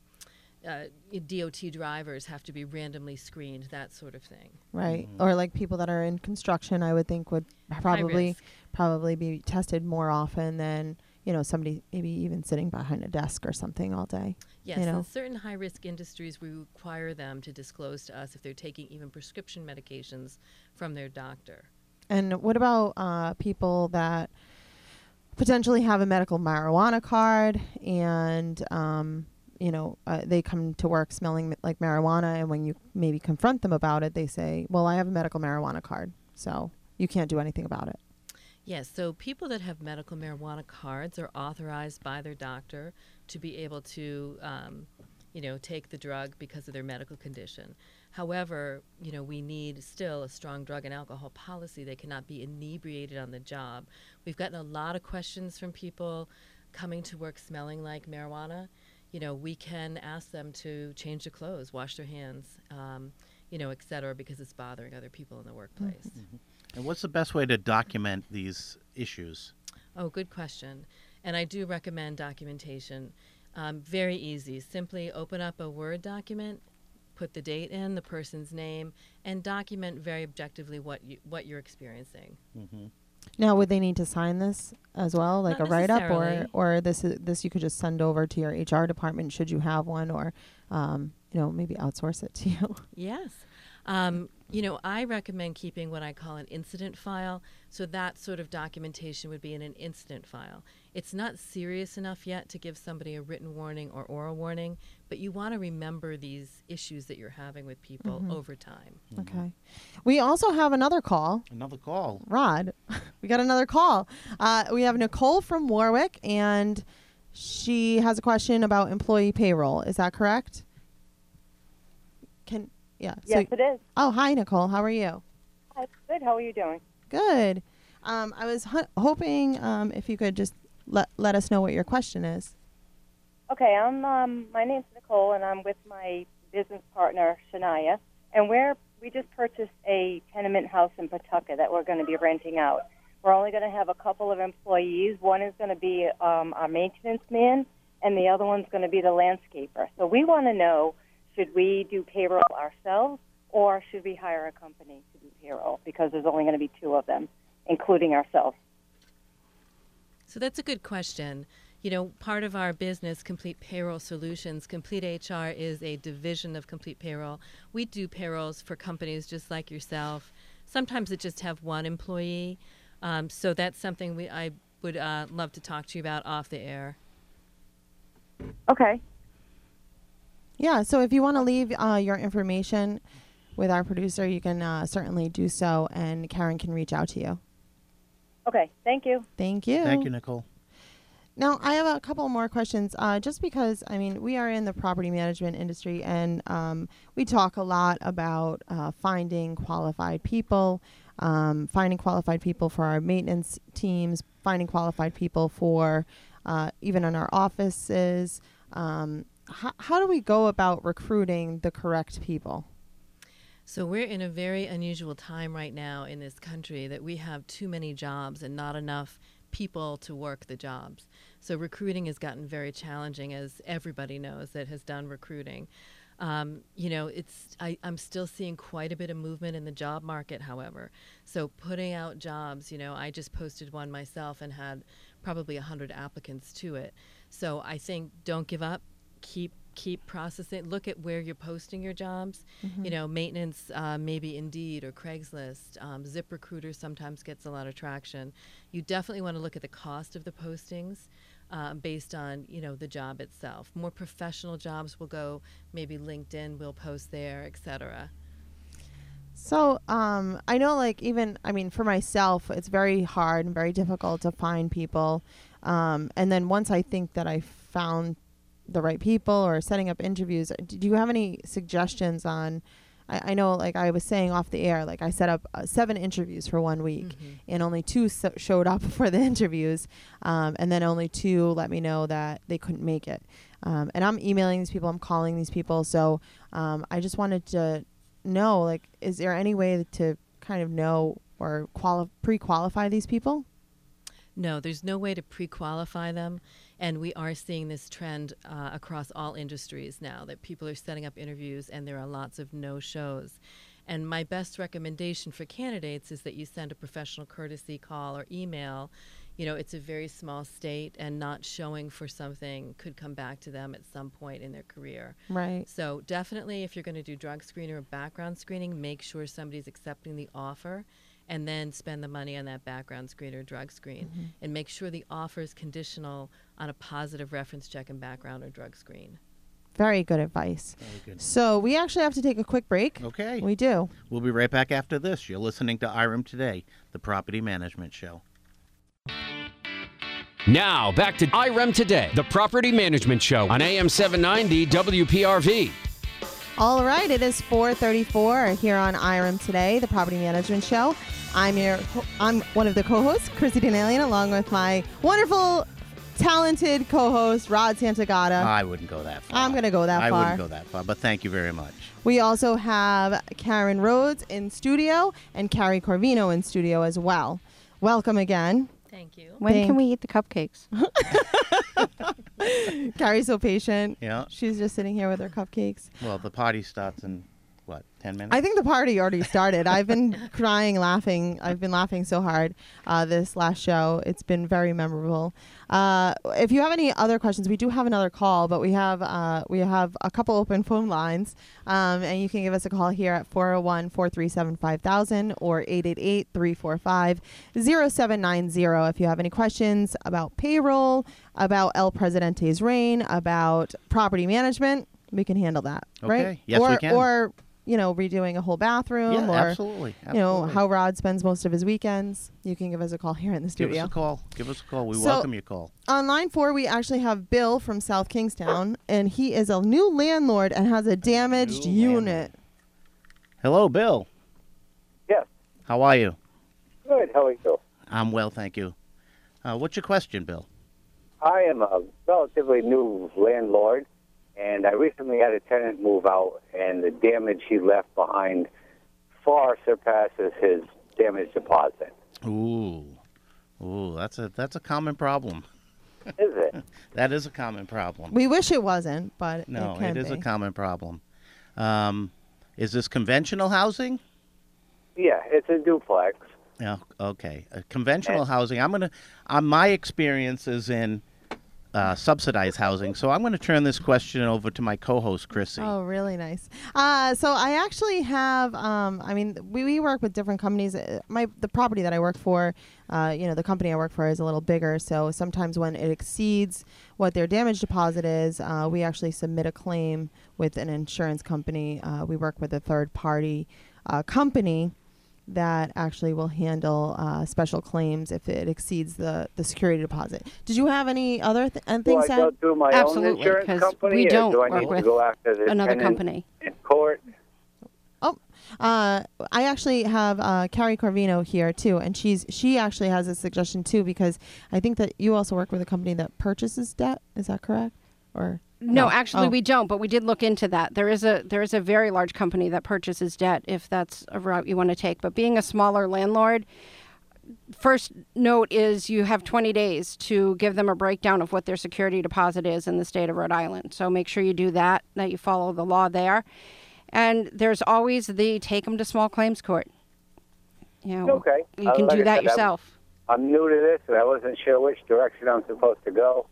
[SPEAKER 6] uh, DOT drivers have to be randomly screened, that sort of thing.
[SPEAKER 1] Right, or like people that are in construction, I would think would probably probably be tested more often than you know somebody maybe even sitting behind a desk or something all day.
[SPEAKER 6] Yes,
[SPEAKER 1] you know.
[SPEAKER 6] in certain high risk industries, we require them to disclose to us if they're taking even prescription medications from their doctor.
[SPEAKER 1] And what about uh, people that potentially have a medical marijuana card and um, you know uh, they come to work smelling like marijuana, and when you maybe confront them about it, they say, "Well, I have a medical marijuana card, so you can't do anything about it."
[SPEAKER 6] Yes, so people that have medical marijuana cards are authorized by their doctor to be able to, um, you know, take the drug because of their medical condition. However, you know, we need still a strong drug and alcohol policy. They cannot be inebriated on the job. We've gotten a lot of questions from people coming to work smelling like marijuana. You know, we can ask them to change their clothes, wash their hands, um, you know, et cetera, because it's bothering other people in the workplace.
[SPEAKER 3] And what's the best way to document these issues?
[SPEAKER 6] Oh, good question. And I do recommend documentation. Um, very easy. Simply open up a Word document, put the date in, the person's name, and document very objectively what you what you're experiencing.
[SPEAKER 1] Now, would they need to sign this as well, like
[SPEAKER 6] Not
[SPEAKER 1] a write up, or or this is this you could just send over to your HR department should you have one, or um, you know maybe outsource it to you. <laughs>
[SPEAKER 6] Yes. Um, you know, I recommend keeping what I call an incident file. So that sort of documentation would be in an incident file. It's not serious enough yet to give somebody a written warning or oral warning, but you want to remember these issues that you're having with people over time.
[SPEAKER 1] Okay. We also have another call.
[SPEAKER 3] Another call.
[SPEAKER 1] Rod, <laughs> we got another call. Uh, we have Nicole from Warwick, and she has a question about employee payroll. Is that correct? Can yeah. so-
[SPEAKER 7] Yes, it is.
[SPEAKER 1] oh, hi Nicole. How are you?
[SPEAKER 7] Hi, good. How are you doing?
[SPEAKER 1] Good. Um, I was hoping um, if you could just let let us know what your question is.
[SPEAKER 7] Okay, I'm. Um, my name's Nicole, and I'm with my business partner Shania, and we're we just purchased a tenement house in Pawtucket that we're going to be renting out. We're only going to have a couple of employees. One is going to be um, our maintenance man, and the other one's going to be the landscaper. So we want to know: should we do payroll ourselves, or should we hire a company to do payroll? Because there's only going to be two of them, including ourselves.
[SPEAKER 6] So that's a good question. you know, part of our business, Complete Payroll Solutions, Complete HR is a division of Complete Payroll. We do payrolls for companies just like yourself. Sometimes it just have one employee. Um, so that's something we I would uh, love to talk to you about off the air.
[SPEAKER 7] Okay.
[SPEAKER 1] Yeah, so if you want to leave uh, your information with our producer, you can uh, certainly do so, and Karen can reach out to you.
[SPEAKER 7] Okay. Thank you.
[SPEAKER 1] Thank you.
[SPEAKER 3] Thank you, Nicole.
[SPEAKER 1] Now, I have a couple more questions. Uh, just because, I mean, we are in the property management industry and um, we talk a lot about uh, finding qualified people, um, finding qualified people for our maintenance teams, finding qualified people for uh, even in our offices. Um, how, how do we go about recruiting the correct people?
[SPEAKER 6] So we're in a very unusual time right now in this country that we have too many jobs and not enough people to work the jobs. So recruiting has gotten very challenging, as everybody knows that has done recruiting. Um, you know, it's I, I'm still seeing quite a bit of movement in the job market, however. So putting out jobs, you know, I just posted one myself and had probably 100 applicants to it. So I think don't give up. Keep keep processing. Look at where you're posting your jobs. You know, maintenance, uh, maybe Indeed or Craigslist. Um, ZipRecruiter sometimes gets a lot of traction. You definitely want to look at the cost of the postings. Uh, based on you know the job itself, more professional jobs will go maybe LinkedIn will post there, etc.
[SPEAKER 1] So, um, I know, like, even, I mean, for myself, it's very hard and very difficult to find people. Um, and then once I think that I found the right people or setting up interviews, do you have any suggestions on? I, I know, like I was saying off the air, like I set up uh, seven interviews for one week, and only two so- showed up <laughs> for the interviews, um, and then only two let me know that they couldn't make it. Um, and I'm emailing these people, I'm calling these people, so um, I just wanted to know, like, is there any way to kind of know or quali- pre-qualify these people?
[SPEAKER 6] No, there's no way to pre-qualify them, and we are seeing this trend uh, across all industries now that people are setting up interviews, and there are lots of no-shows. And my best recommendation for candidates is that you send a professional courtesy call or email. You know, it's a very small state, and not showing for something could come back to them at some point in their career.
[SPEAKER 1] Right.
[SPEAKER 6] So definitely, if you're going to do drug screening or background screening, make sure somebody's accepting the offer, and then spend the money on that background screen or drug screen,
[SPEAKER 1] Mm-hmm.
[SPEAKER 6] and make sure the offer is conditional on a positive reference check and background or drug screen.
[SPEAKER 1] Very good advice.
[SPEAKER 3] Very good.
[SPEAKER 1] So we actually have to take a quick break.
[SPEAKER 3] Okay.
[SPEAKER 1] We do.
[SPEAKER 3] We'll be right back after this. You're listening to IREM Today, the property management show.
[SPEAKER 2] Now, back to IREM Today, the property management show on AM 790 WPRV.
[SPEAKER 1] All right, it is 4:34 here on IREM today, the property management show. I'm your I'm one of the co-hosts, Chrissy Danalian, along with my wonderful, talented co-host Rod Santagata.
[SPEAKER 3] I wouldn't go that far.
[SPEAKER 1] I'm gonna go that
[SPEAKER 3] I
[SPEAKER 1] far.
[SPEAKER 3] wouldn't go that far, but thank you very much.
[SPEAKER 1] We also have Karen Rhodes in studio and Carrie Corvino in studio as well. Welcome again.
[SPEAKER 6] Thank you.
[SPEAKER 4] When
[SPEAKER 1] Thank-
[SPEAKER 4] can we eat the cupcakes? <laughs>
[SPEAKER 1] Carrie's so patient.
[SPEAKER 3] Yeah.
[SPEAKER 1] She's just sitting here with her cupcakes.
[SPEAKER 3] Well, the party starts in what, 10 minutes?
[SPEAKER 1] I think the party already started. I've been <laughs> crying, laughing. I've been laughing so hard uh, this last show. It's been very memorable. Uh, if you have any other questions, we do have another call, but we have uh, we have a couple open phone lines, um, and you can give us a call here at 401-437-5000 or 888-345-0790 if you have any questions about payroll, about El Presidente's reign, about property management. We can handle that, right?
[SPEAKER 3] Yes,
[SPEAKER 1] or,
[SPEAKER 3] we can.
[SPEAKER 1] Or you know, redoing a whole bathroom,
[SPEAKER 3] yeah,
[SPEAKER 1] or
[SPEAKER 3] absolutely.
[SPEAKER 1] you know how Rod spends most of his weekends. You can give us a call here in the studio.
[SPEAKER 3] Give
[SPEAKER 1] studio.
[SPEAKER 3] us a call. Give us a call. We
[SPEAKER 1] So-
[SPEAKER 3] welcome your call.
[SPEAKER 1] On line four, we actually have Bill from South Kingstown, and he is a new landlord and has a damaged
[SPEAKER 3] New
[SPEAKER 1] unit.
[SPEAKER 3] Hello, Bill.
[SPEAKER 5] Yes.
[SPEAKER 3] How are you?
[SPEAKER 5] Good. How are you?
[SPEAKER 3] I'm well, thank you. Uh, what's your question, Bill?
[SPEAKER 8] I am a relatively new landlord, and I recently had a tenant move out, and the damage he left behind far surpasses his damage deposit.
[SPEAKER 3] Ooh, ooh, that's a that's a common problem.
[SPEAKER 8] Is it? <laughs>
[SPEAKER 3] That is a common problem.
[SPEAKER 1] We wish it wasn't, but
[SPEAKER 3] no,
[SPEAKER 1] it can
[SPEAKER 3] it is
[SPEAKER 1] be.
[SPEAKER 3] a common problem. Um, is this conventional housing?
[SPEAKER 8] yeah, it's a duplex.
[SPEAKER 3] Yeah. Okay. Uh, conventional
[SPEAKER 8] And-
[SPEAKER 3] housing. I'm gonna. Uh, my experience is in uh, subsidized housing. So I'm going to turn this question over to my co-host Chrissy.
[SPEAKER 1] Oh, really nice. Uh, so I actually have. Um, I mean, we, we work with different companies. Uh, My the property that I work for, uh, you know, the company I work for is a little bigger. So sometimes when it exceeds what their damage deposit is, uh, we actually submit a claim with an insurance company. Uh, we work with a third party company that actually will handle uh, special claims if it exceeds the, the security deposit. Did you have any other th- and
[SPEAKER 8] Do
[SPEAKER 1] things?
[SPEAKER 8] I
[SPEAKER 1] Ed?
[SPEAKER 8] go through my
[SPEAKER 4] Absolutely,
[SPEAKER 8] own insurance
[SPEAKER 4] 'cause
[SPEAKER 8] company,
[SPEAKER 4] we don't
[SPEAKER 8] do I
[SPEAKER 4] work
[SPEAKER 8] need
[SPEAKER 4] with
[SPEAKER 8] to go after the
[SPEAKER 4] another company.
[SPEAKER 8] in court?
[SPEAKER 1] Oh, uh, I actually have uh, Carrie Corvino here too, and she's she actually has a suggestion too because I think that you also work with a company that purchases debt. Is that correct? Or
[SPEAKER 4] No, actually,
[SPEAKER 1] Oh.
[SPEAKER 4] we don't. But we did look into that. There is a there is a very large company that purchases debt, if that's a route you want to take. But being a smaller landlord, first note is you have 20 days to give them a breakdown of what their security deposit is in the state of Rhode Island. So make sure you do that. That you follow the law there. And there's always the take them to small claims court. You know,
[SPEAKER 8] Okay.
[SPEAKER 4] you
[SPEAKER 8] Uh,
[SPEAKER 4] can
[SPEAKER 8] like
[SPEAKER 4] do
[SPEAKER 8] I
[SPEAKER 4] that
[SPEAKER 8] said, I'm-
[SPEAKER 4] yourself.
[SPEAKER 8] I'm new to this, and I wasn't sure which direction I'm supposed to go.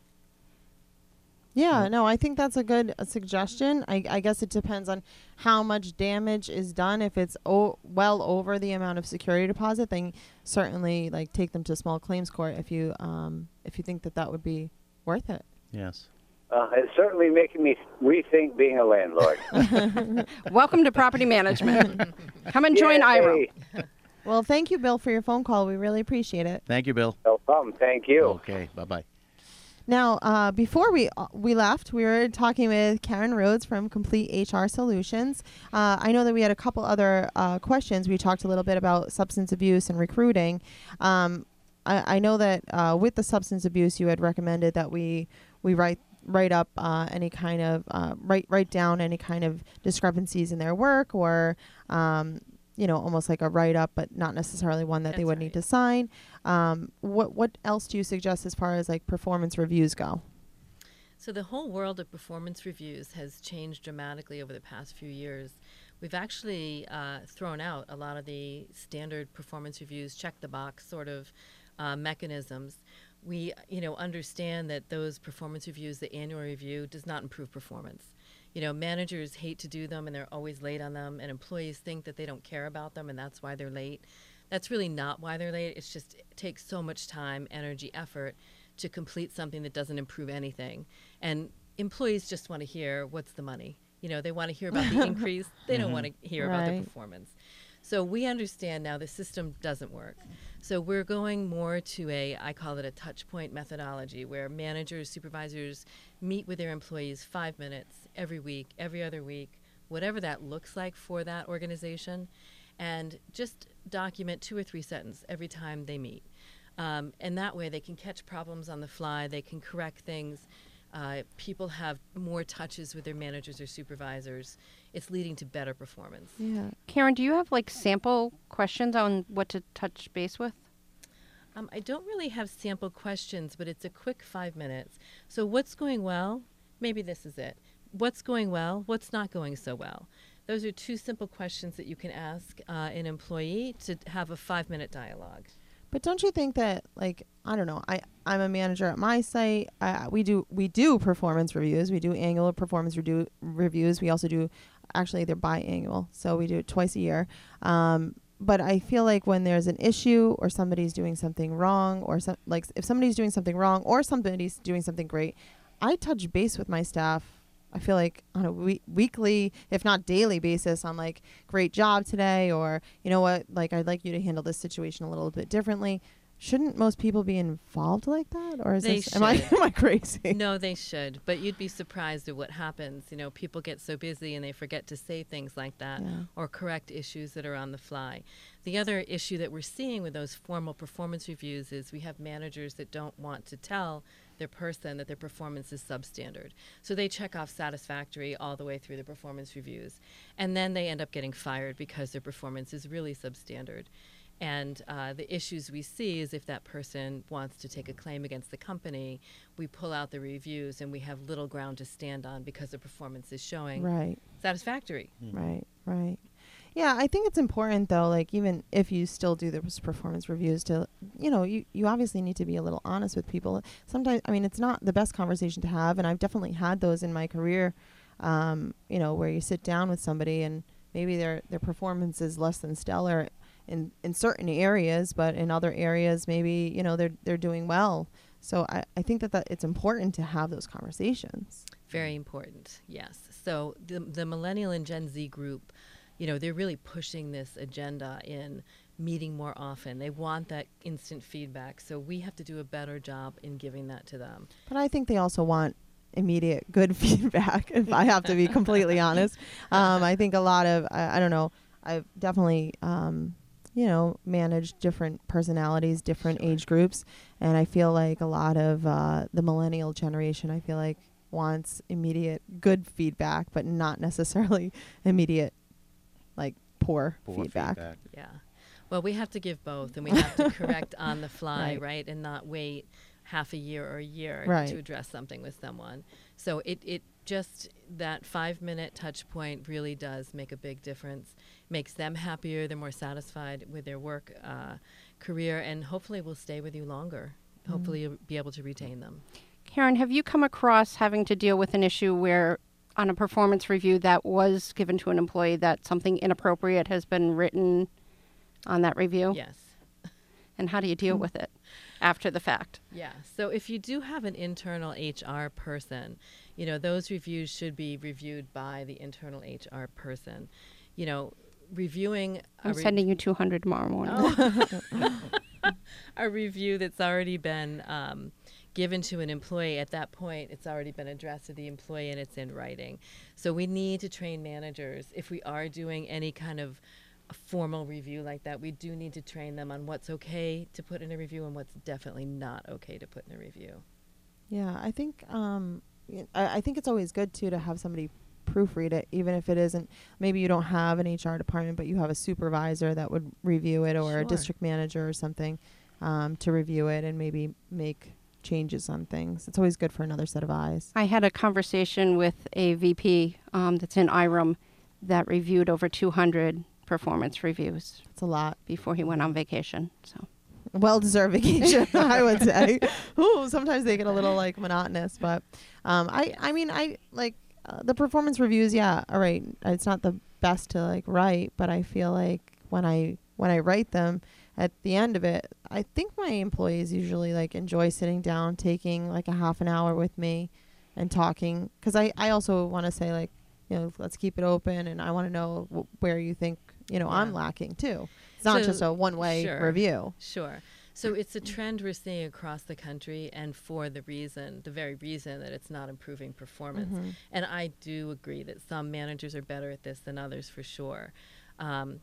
[SPEAKER 1] Yeah, no, I think that's a good uh, suggestion. I, I guess it depends on how much damage is done. If it's o- well over the amount of security deposit, then certainly like take them to small claims court if you um if you think that that would be worth it.
[SPEAKER 3] Yes.
[SPEAKER 8] Uh, it's certainly making me rethink being a landlord. <laughs> <laughs>
[SPEAKER 4] Welcome to property management. <laughs> Come and join IRO.
[SPEAKER 8] Yay.
[SPEAKER 1] Well, thank you, Bill, for your phone call. We really appreciate it.
[SPEAKER 3] Thank you, Bill.
[SPEAKER 8] No problem. Thank you.
[SPEAKER 3] Okay. Bye bye.
[SPEAKER 1] Now, uh, before we uh, we left, we were talking with Karen Rhodes from Complete HR Solutions. Uh, I know that we had a couple other uh, questions. We talked a little bit about substance abuse and recruiting. Um, I, I know that uh, with the substance abuse, you had recommended that we we write write up uh, any kind of write write down any kind of discrepancies in their work or um, you know almost like a write up, but not necessarily one that they
[SPEAKER 6] That's
[SPEAKER 1] would need to sign. Um, what what else do you suggest as far as like performance reviews go?
[SPEAKER 6] So the whole world of performance reviews has changed dramatically over the past few years. We've actually uh, thrown out a lot of the standard performance reviews, check the box sort of uh, mechanisms. We, you know, understand that those performance reviews, the annual review, does not improve performance. You know, managers hate to do them and they're always late on them, and employees think that they don't care about them and that's why they're late. That's really not why they're late. It's just it takes so much time, energy, effort to complete something that doesn't improve anything. And employees just want to hear what's the money. You know, they want to hear about the <laughs> increase. They don't want to mm-hmm. hear about the performance. So we understand now the system doesn't work. So we're going more to a, I call it a touch point methodology, where managers, supervisors meet with their employees five minutes every week, every other week, whatever that looks like for that organization, and just document two or three sentences every time they meet. Um, and that way they can catch problems on the fly, they can correct things. Uh, people have more touches with their managers or supervisors. It's leading to better performance.
[SPEAKER 1] Yeah.
[SPEAKER 4] Karen, do you have like sample questions on what to touch base with?
[SPEAKER 6] Um, I don't really have sample questions, but it's a quick five minutes. So, what's going well? Maybe this is it. What's going well? What's not going so well? Those are two simple questions that you can ask uh, an employee to have a five minute dialogue.
[SPEAKER 1] But don't you think that like I don't know I I'm a manager at my site. I, we do we do performance reviews. We do annual performance redu- reviews. We also do actually they're biannual, so we do it twice a year. Um, but I feel like when there's an issue or somebody's doing something wrong or some like if somebody's doing something wrong or somebody's doing something great, I touch base with my staff. I feel like on a we- weekly, if not daily basis, on like, great job today, or you know what, like I'd like you to handle this situation a little bit differently. Shouldn't most people be involved like that, or is
[SPEAKER 6] They
[SPEAKER 1] this am I <laughs> am I crazy? <laughs>
[SPEAKER 6] no, they should, but you'd be surprised at what happens. You know, people get so busy and they forget to say things like that
[SPEAKER 1] Yeah.
[SPEAKER 6] or correct issues that are on the fly. The other issue that we're seeing with those formal performance reviews is we have managers that don't want to tell their person that their performance is substandard. So they check off satisfactory all the way through the performance reviews. And then they end up getting fired because their performance is really substandard. And uh, the issues we see is if that person wants to take a claim against the company, we pull out the reviews and we have little ground to stand on because the performance is showing
[SPEAKER 1] Right,
[SPEAKER 6] satisfactory.
[SPEAKER 1] right, right. Yeah, I think it's important though. Like even if you still do those performance reviews, to you know, you you obviously need to be a little honest with people. Sometimes, I mean, it's not the best conversation to have, and I've definitely had those in my career. Um, you know, where you sit down with somebody and maybe their their performance is less than stellar in in certain areas, but in other areas, maybe you know they're they're doing well. So I, I think that, that it's important to have those conversations.
[SPEAKER 6] Very important, yes. So the, the millennial and Gen Z group, you know, they're really pushing this agenda in meeting more often. They want that instant feedback. So we have to do a better job in giving that to them.
[SPEAKER 1] But I think they also want immediate <laughs> good feedback, if I have to be completely <laughs> honest. Um, I think a lot of, I, I don't know, I've definitely. Um, you know, manage different personalities, different
[SPEAKER 6] Sure.
[SPEAKER 1] age groups, and I feel like a lot of uh, the millennial generation, I feel like wants immediate good feedback, but not necessarily <laughs> immediate like poor,
[SPEAKER 3] Poor
[SPEAKER 1] feedback.
[SPEAKER 6] Yeah. Well, we have to give both, and we <laughs> have to correct on the fly,
[SPEAKER 1] Right.
[SPEAKER 6] right. And not wait half a year or a year
[SPEAKER 1] Right.
[SPEAKER 6] to address something with someone. So it, it just, that five minute touch point really does make a big difference. Makes them happier, they're more satisfied with their work uh, career, and hopefully will stay with you longer. Hopefully, you'll be able to retain them.
[SPEAKER 4] Karen, have you come across having to deal with an issue where, on a performance review that was given to an employee, that something inappropriate has been written on that review?
[SPEAKER 6] Yes.
[SPEAKER 4] And how do you deal with it after the fact?
[SPEAKER 6] Yeah. So if you do have an internal HR person, you know, those reviews should be reviewed by the internal HR person. You know, reviewing
[SPEAKER 4] I'm
[SPEAKER 6] re-
[SPEAKER 4] sending you 200 tomorrow morning.
[SPEAKER 6] Oh. <laughs> <laughs> a review that's already been um, given to an employee at that point it's already been addressed to the employee and it's in writing so we need to train managers if we are doing any kind of a formal review like that we do need to train them on what's okay to put in a review and what's definitely not okay to put in a review
[SPEAKER 1] Yeah, I think um, y- I, I think it's always good too to have somebody proofread it, even if it isn't. Maybe you don't have an HR department, but you have a supervisor that would review it, or
[SPEAKER 6] Sure.
[SPEAKER 1] a district manager or something um, to review it and maybe make changes on things. It's always good for another set of eyes.
[SPEAKER 4] I had a conversation with a VP um, that's in IREM that reviewed over 200 performance reviews
[SPEAKER 1] It's a lot.
[SPEAKER 4] before he went on vacation. So
[SPEAKER 1] well deserved vacation, <laughs> I would say. Ooh, sometimes they get a little like monotonous, but um, I I mean I like uh, the performance reviews. Yeah, all right. It's not the best to like write, but I feel like when I when I write them at the end of it, I think my employees usually like enjoy sitting down, taking like a half an hour with me, and talking. Because I I also want to say like you know let's keep it open, and I want to know w- where you think you know I'm lacking too. It's not
[SPEAKER 6] So,
[SPEAKER 1] just a one way
[SPEAKER 6] sure.
[SPEAKER 1] review.
[SPEAKER 6] Sure. So it's a trend we're seeing across the country, and for the reason, the very reason that it's not improving performance.
[SPEAKER 1] Mm-hmm.
[SPEAKER 6] And I do agree that some managers are better at this than others, for sure. Um,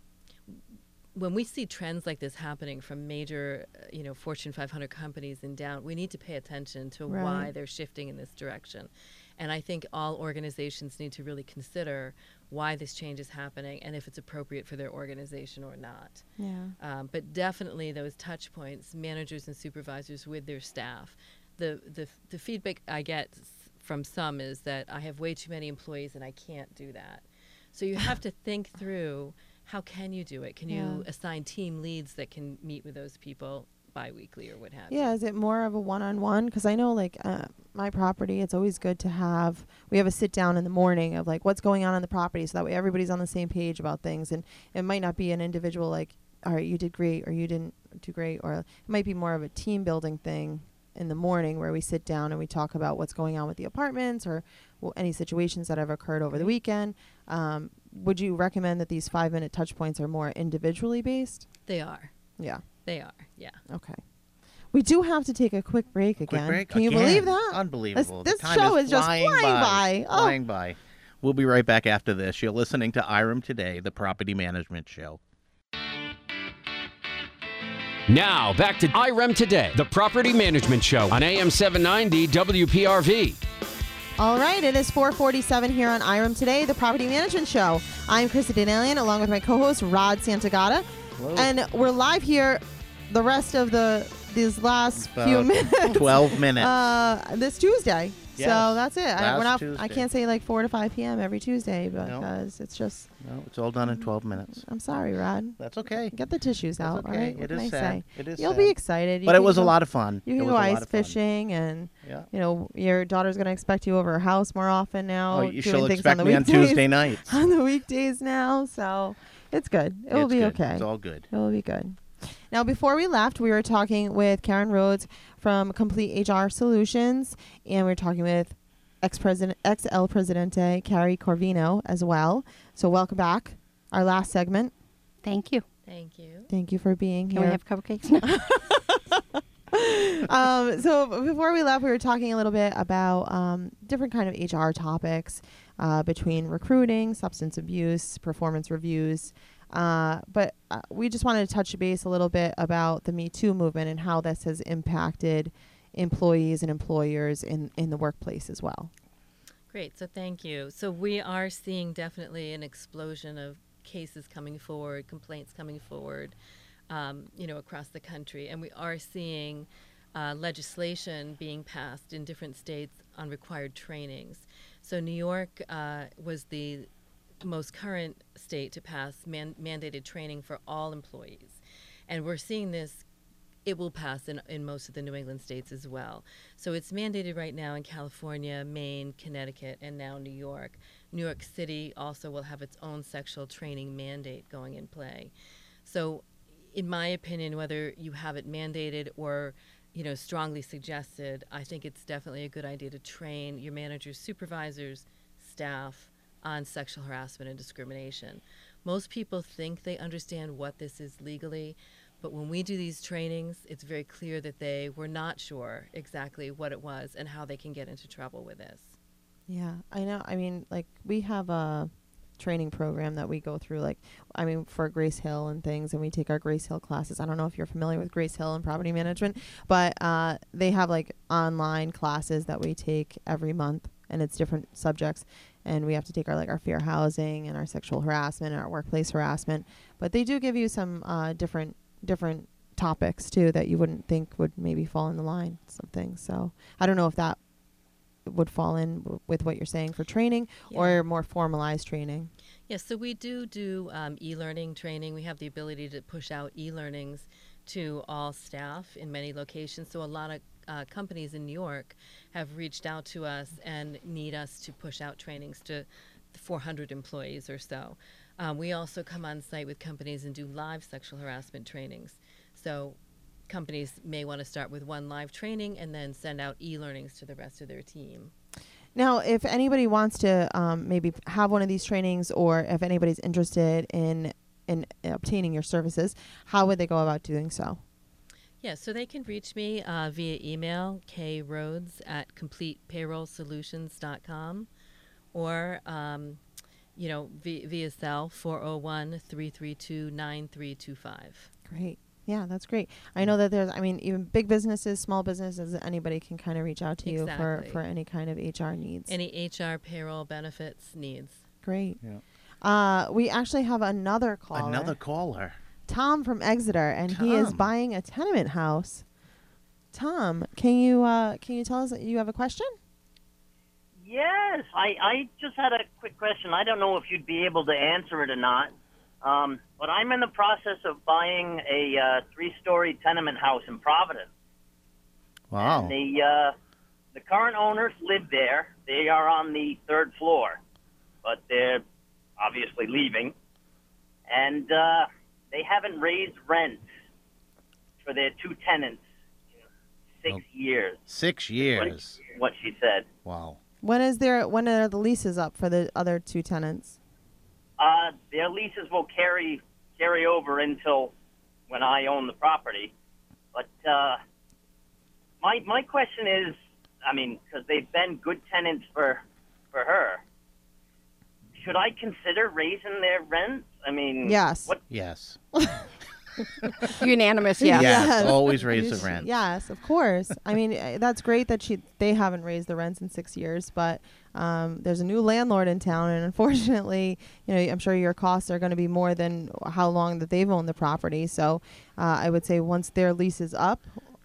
[SPEAKER 6] when we see trends like this happening from major, uh, you know, Fortune 500 companies and down, we need to pay attention to why they're shifting in this direction. And I think all organizations need to really consider why this change is happening and if it's appropriate for their organization or not.
[SPEAKER 1] Yeah.
[SPEAKER 6] Um, but definitely those touch points, managers and supervisors with their staff. The, the, the feedback I get from some is that I have way too many employees and I can't do that. So you have to <laughs> think through how can you do it? Can you assign team leads that can meet with those people biweekly or what have you?
[SPEAKER 1] Yeah, is it more of a one-on-one? Because I know, like, uh, my property, it's always good to have. We have a sit down in the morning of like what's going on on the property, so that way everybody's on the same page about things. And it might not be an individual like, all right, you did great, or you didn't do great, or it might be more of a team building thing in the morning where we sit down and we talk about what's going on with the apartments or w- any situations that have occurred over the weekend. Um, would you recommend that these five-minute touch points are more individually based?
[SPEAKER 6] They are.
[SPEAKER 1] Yeah.
[SPEAKER 6] They are. Yeah.
[SPEAKER 1] Okay. We do have to take a quick break
[SPEAKER 3] Quick
[SPEAKER 1] again.
[SPEAKER 3] break?
[SPEAKER 1] Can you
[SPEAKER 3] Again?
[SPEAKER 1] believe that?
[SPEAKER 3] Unbelievable.
[SPEAKER 1] This,
[SPEAKER 3] The
[SPEAKER 1] this
[SPEAKER 3] time
[SPEAKER 1] show
[SPEAKER 3] is
[SPEAKER 1] is, just
[SPEAKER 3] flying
[SPEAKER 1] flying
[SPEAKER 3] by.
[SPEAKER 1] by. Oh,
[SPEAKER 3] Flying by. We'll be right back after this. You're listening to IREM Today, the property management show.
[SPEAKER 2] Now, back to IREM Today, the property management show on AM 790 WPRV.
[SPEAKER 1] all right. It is 447 here on IREM Today, the property management show. I'm Chrissy Denalian along with my co-host Rod Santagata. And we're live here the rest of the these last few <laughs> minutes.
[SPEAKER 3] 12 minutes.
[SPEAKER 1] Uh, this Tuesday.
[SPEAKER 3] Yes.
[SPEAKER 1] So that's it. I, we're not. I can't say like four to five p.m. every Tuesday because it's just.
[SPEAKER 3] No, it's all done in 12 minutes.
[SPEAKER 1] I'm sorry, Rod.
[SPEAKER 3] That's okay.
[SPEAKER 1] Get the tissues
[SPEAKER 3] That's
[SPEAKER 1] out.
[SPEAKER 3] okay.
[SPEAKER 1] Right.
[SPEAKER 3] It is sad. It is
[SPEAKER 1] You'll
[SPEAKER 3] sad.
[SPEAKER 1] be excited. You
[SPEAKER 3] But it was a lot of fun.
[SPEAKER 1] You can go ice fishing, and
[SPEAKER 3] Yeah.
[SPEAKER 1] you know your daughter's going to expect you over her house more often now.
[SPEAKER 3] Oh, you she'll expect
[SPEAKER 1] on the
[SPEAKER 3] me on Tuesday <laughs> nights.
[SPEAKER 1] on the weekdays now, so it's good. It will be
[SPEAKER 3] good.
[SPEAKER 1] okay.
[SPEAKER 3] It's all good.
[SPEAKER 1] It will be good. Now, before we left, we were talking with Karen Rhodes from Complete HR Solutions, and we were talking with ex-president, ex-El Presidente Carrie Corvino as well. So, welcome back. Our last segment.
[SPEAKER 4] Thank you.
[SPEAKER 6] Thank you.
[SPEAKER 1] Thank you for being
[SPEAKER 4] Can
[SPEAKER 1] here.
[SPEAKER 4] we have cupcakes now? <laughs>
[SPEAKER 1] um, so before we left, we were talking a little bit about um, different kind of HR topics uh, between recruiting, substance abuse, performance reviews. Uh, but uh, we just wanted to touch base a little bit about the Me Too movement and how this has impacted employees and employers in, in the workplace as well.
[SPEAKER 6] Great. So thank you. So we are seeing definitely an explosion of cases coming forward, complaints coming forward, um, you know, across the country, and we are seeing uh, legislation being passed in different states on required trainings. So New York uh, was the most current state to pass man- mandated training for all employees, and we're seeing this it will pass in, in most of the New England states as well. So it's mandated right now in California, Maine, Connecticut, and now New York. New York City also will have its own sexual training mandate going in play. So, in my opinion, whether you have it mandated or you know strongly suggested, I think it's definitely a good idea to train your managers, supervisors, staff on sexual harassment and discrimination. Most people think they understand what this is legally, but when we do these trainings, it's very clear that they were not sure exactly what it was and how they can get into trouble with this.
[SPEAKER 1] Yeah, I know. I mean, like we have a training program that we go through. Like, I mean, for Grace Hill and things, and we take our Grace Hill classes. I don't know if you're familiar with Grace Hill and property management, but uh, they have like online classes that we take every month, and it's different subjects. And we have to take our like our fair housing and our sexual harassment and our workplace harassment. But they do give you some uh, different different topics too that you wouldn't think would maybe fall in the line. Some things. So I don't know if that would fall in w- with what you're saying for training
[SPEAKER 6] Yeah.
[SPEAKER 1] or more formalized training.
[SPEAKER 6] Yes, so we do do um, e-learning training. We have the ability to push out e-learnings to all staff in many locations. So a lot of uh, companies in New York have reached out to us and need us to push out trainings to 400 employees or so. Um, we also come on site with companies and do live sexual harassment trainings. So companies may want to start with one live training and then send out e-learnings to the rest of their team.
[SPEAKER 1] Now, if anybody wants to um, maybe have one of these trainings, or if anybody's interested in in obtaining your services, how would they go about doing so?
[SPEAKER 6] Yeah, so they can reach me uh, via email, krhodes at completepayrollsolutions.com, or, um, you know, via, via cell 401 332 9325.
[SPEAKER 1] Great. Yeah, that's great. I know that there's, I mean, even big businesses, small businesses, anybody can kind of reach out to you for, for any kind of HR needs.
[SPEAKER 6] Any HR payroll benefits needs.
[SPEAKER 1] Great.
[SPEAKER 3] Yeah.
[SPEAKER 1] Uh, we actually have another caller.
[SPEAKER 3] Another caller.
[SPEAKER 1] Tom from Exeter, and he is buying a tenement house. Tom, can you uh, can you tell us that you have a question?
[SPEAKER 9] Yes, I, I just had a quick question. I don't know if you'd be able to answer it or not, um, but I'm in the process of buying a uh, three-story tenement house in Providence.
[SPEAKER 3] Wow.
[SPEAKER 9] The uh, the current owners live there. They are on the third floor, but they're obviously leaving, and uh, they haven't raised rent for their two tenants in six
[SPEAKER 3] Oh.
[SPEAKER 9] years.
[SPEAKER 3] Six
[SPEAKER 9] What,
[SPEAKER 3] years.
[SPEAKER 9] what she said.
[SPEAKER 3] Wow.
[SPEAKER 1] When is there when are the leases up for the other two tenants?
[SPEAKER 9] Uh, their leases will carry carry over until when I own the property. But uh, my my question is, I mean, because they've been good tenants for for her, should I consider raising their rent? I mean,
[SPEAKER 1] Yes.
[SPEAKER 9] What?
[SPEAKER 3] Yes. <laughs> <laughs>
[SPEAKER 4] Unanimous, yes.
[SPEAKER 3] Yes, always raise the rent.
[SPEAKER 1] Yes, of course. I mean, uh, that's great that she they haven't raised the rents in six years, but um, there's a new landlord in town, and <laughs> unfortunately, you know, I'm sure your costs are going to be more than how long that they've owned the property. So, uh, I would say once their lease is up,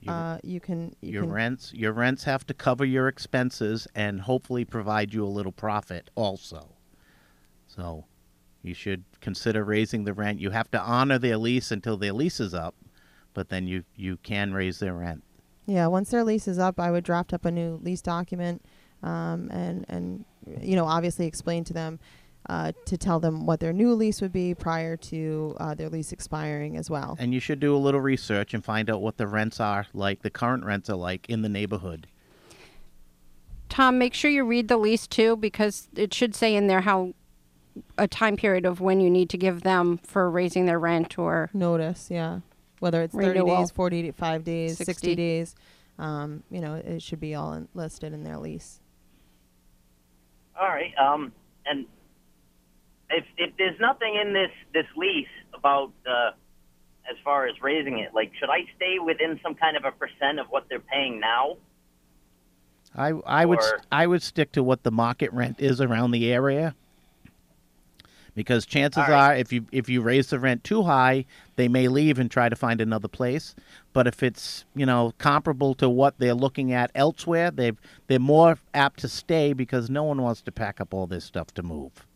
[SPEAKER 1] uh, you can you
[SPEAKER 3] your
[SPEAKER 1] can
[SPEAKER 3] rents your rents have to cover your expenses and hopefully provide you a little profit also. So you should consider raising the rent. You have to honor their lease until their lease is up, but then you you can raise their rent.
[SPEAKER 1] Yeah, once their lease is up, I would draft up a new lease document, um, and and you know obviously explain to them, uh, to tell them what their new lease would be prior to uh, their lease expiring as well.
[SPEAKER 3] And you should do a little research and find out what the rents are like, the current rents are like in the neighborhood.
[SPEAKER 4] Tom, make sure you read the lease too, because it should say in there how a time period of when you need to give them for raising their rent or
[SPEAKER 1] Notice, yeah, whether it's thirty
[SPEAKER 4] Renewal.
[SPEAKER 1] days, forty-five days,
[SPEAKER 4] 60.
[SPEAKER 1] sixty days, um, you know, it should be all in, listed in their lease.
[SPEAKER 9] All right. Um, and if if there's nothing in this this lease about uh, as far as raising it, like should I stay within some kind of a percent of what they're paying now?
[SPEAKER 3] I I would I would stick to what the market rent is around the area. Because chances
[SPEAKER 9] All right.
[SPEAKER 3] are if you if you raise the rent too high, they may leave and try to find another place. But if it's, you know, comparable to what they're looking at elsewhere, they they're more apt to stay because no one wants to pack up all this stuff to move.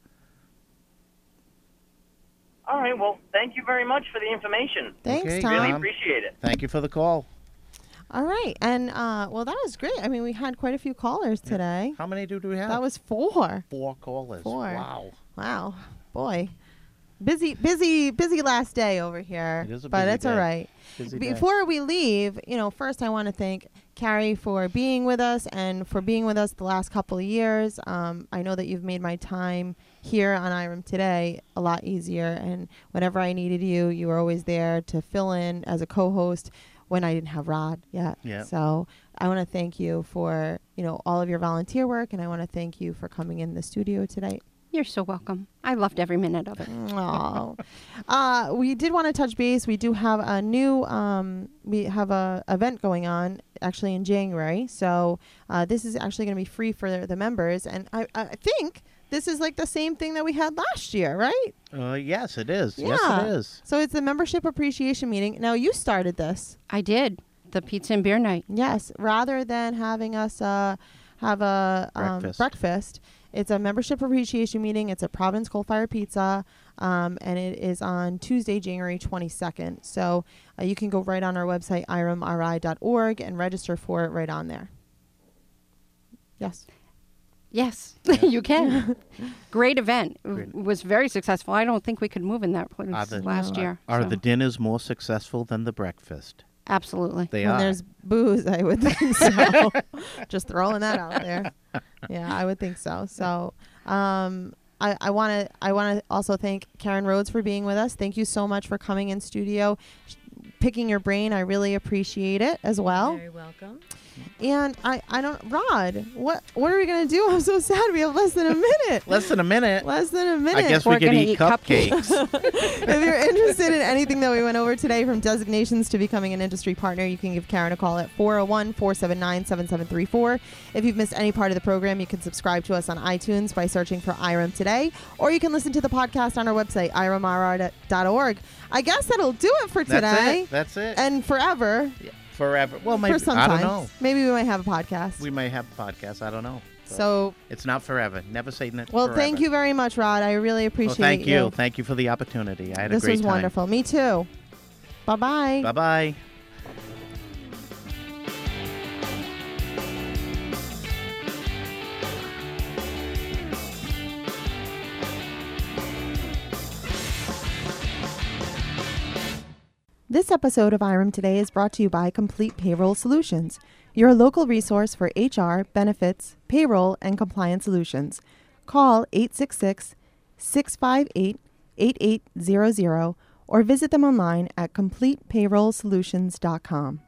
[SPEAKER 9] All right. Well, thank you very much for the information.
[SPEAKER 1] Thanks,
[SPEAKER 3] Okay,
[SPEAKER 1] Tom.
[SPEAKER 9] Really appreciate it.
[SPEAKER 3] Thank you for the call.
[SPEAKER 1] All right, and uh, well, that was great. I mean, we had quite a few callers today.
[SPEAKER 3] How many do we have?
[SPEAKER 1] That was four.
[SPEAKER 3] four callers.
[SPEAKER 1] Four.
[SPEAKER 3] Wow.
[SPEAKER 1] Wow, boy, busy, busy, busy last day over here.
[SPEAKER 3] It is a
[SPEAKER 1] but
[SPEAKER 3] busy
[SPEAKER 1] it's all
[SPEAKER 3] day.
[SPEAKER 1] right.
[SPEAKER 3] Busy day.
[SPEAKER 1] Before we leave, you know, first I want to thank Carrie for being with us and for being with us the last couple of years. Um, I know that you've made my time here on IREM today a lot easier. And whenever I needed you, you were always there to fill in as a co-host when I didn't have Rod yet.
[SPEAKER 3] Yeah.
[SPEAKER 1] So I want to thank you for you know all of your volunteer work, and I want to thank you for coming in the studio today.
[SPEAKER 4] You're so welcome. I loved every minute of it.
[SPEAKER 1] Oh, uh, we did want to touch base. We do have a new, um, we have a event going on actually in January. So uh, this is actually going to be free for the members, and I, I think this is like the same thing that we had last year, right?
[SPEAKER 3] Uh, yes, it is. Yes, it is.
[SPEAKER 1] So it's the membership appreciation meeting. Now you started this,
[SPEAKER 4] I did the pizza and beer night.
[SPEAKER 1] yes. Rather than having us uh, have a um,
[SPEAKER 3] Breakfast.
[SPEAKER 1] breakfast, it's a membership appreciation meeting. It's at Providence Coal Fire Pizza, um, and it is on Tuesday, January 22nd. So uh, you can go right on our website, iremri.org, and register for it right on there. Yes.
[SPEAKER 4] Yes, <laughs> you can. <laughs> Great event.
[SPEAKER 3] Great.
[SPEAKER 4] was very successful. I don't think we could move in that place
[SPEAKER 3] the-
[SPEAKER 4] last
[SPEAKER 3] are-
[SPEAKER 4] year.
[SPEAKER 3] Are
[SPEAKER 4] so-
[SPEAKER 3] the dinners more successful than the breakfast?
[SPEAKER 4] Absolutely.
[SPEAKER 3] They
[SPEAKER 1] when
[SPEAKER 3] are.
[SPEAKER 1] there's booze, I would think <laughs> so. Just throwing that out there. Yeah, I would think so. So, um, I, I want to I want to also thank Karen Rhodes for being with us. Thank you so much for coming in studio, sh- picking your brain. I really appreciate it as well.
[SPEAKER 6] You're very welcome.
[SPEAKER 1] And I I don't Rod, what what are we gonna do? I'm so sad. We have less than a minute.
[SPEAKER 3] Less than a minute.
[SPEAKER 1] Less than a minute.
[SPEAKER 3] I guess
[SPEAKER 4] We're
[SPEAKER 3] we could
[SPEAKER 4] gonna
[SPEAKER 3] eat
[SPEAKER 4] eat
[SPEAKER 3] cupcakes. <laughs>
[SPEAKER 1] if you're interested in anything that we went over today, from designations to becoming an industry partner, you can give Karen a call at 401 479 7734. If you've missed any part of the program, you can subscribe to us on iTunes by searching for IREM Today, or you can listen to the podcast on our website, iremri.org. I guess that'll do it for today.
[SPEAKER 3] That's
[SPEAKER 1] today
[SPEAKER 3] it. That's it.
[SPEAKER 1] and forever.
[SPEAKER 3] Forever. Well, maybe
[SPEAKER 1] for some
[SPEAKER 3] I don't know.
[SPEAKER 1] Maybe we might have a podcast.
[SPEAKER 3] We may have a podcast. I don't know.
[SPEAKER 1] so,
[SPEAKER 3] it's not forever. Never say n-
[SPEAKER 1] well, thank you very much, Rod. I really
[SPEAKER 3] Well,
[SPEAKER 1] appreciate
[SPEAKER 3] thank you. Thank you for the opportunity. I had
[SPEAKER 1] This
[SPEAKER 3] a great
[SPEAKER 1] was
[SPEAKER 3] time.
[SPEAKER 1] wonderful. Me too. Bye bye.
[SPEAKER 3] Bye bye.
[SPEAKER 1] This episode of IREM Today is brought to you by Complete Payroll Solutions, your local resource for HR, benefits, payroll, and compliance solutions. Call 866 658 8800 or visit them online at completepayrollsolutions.com.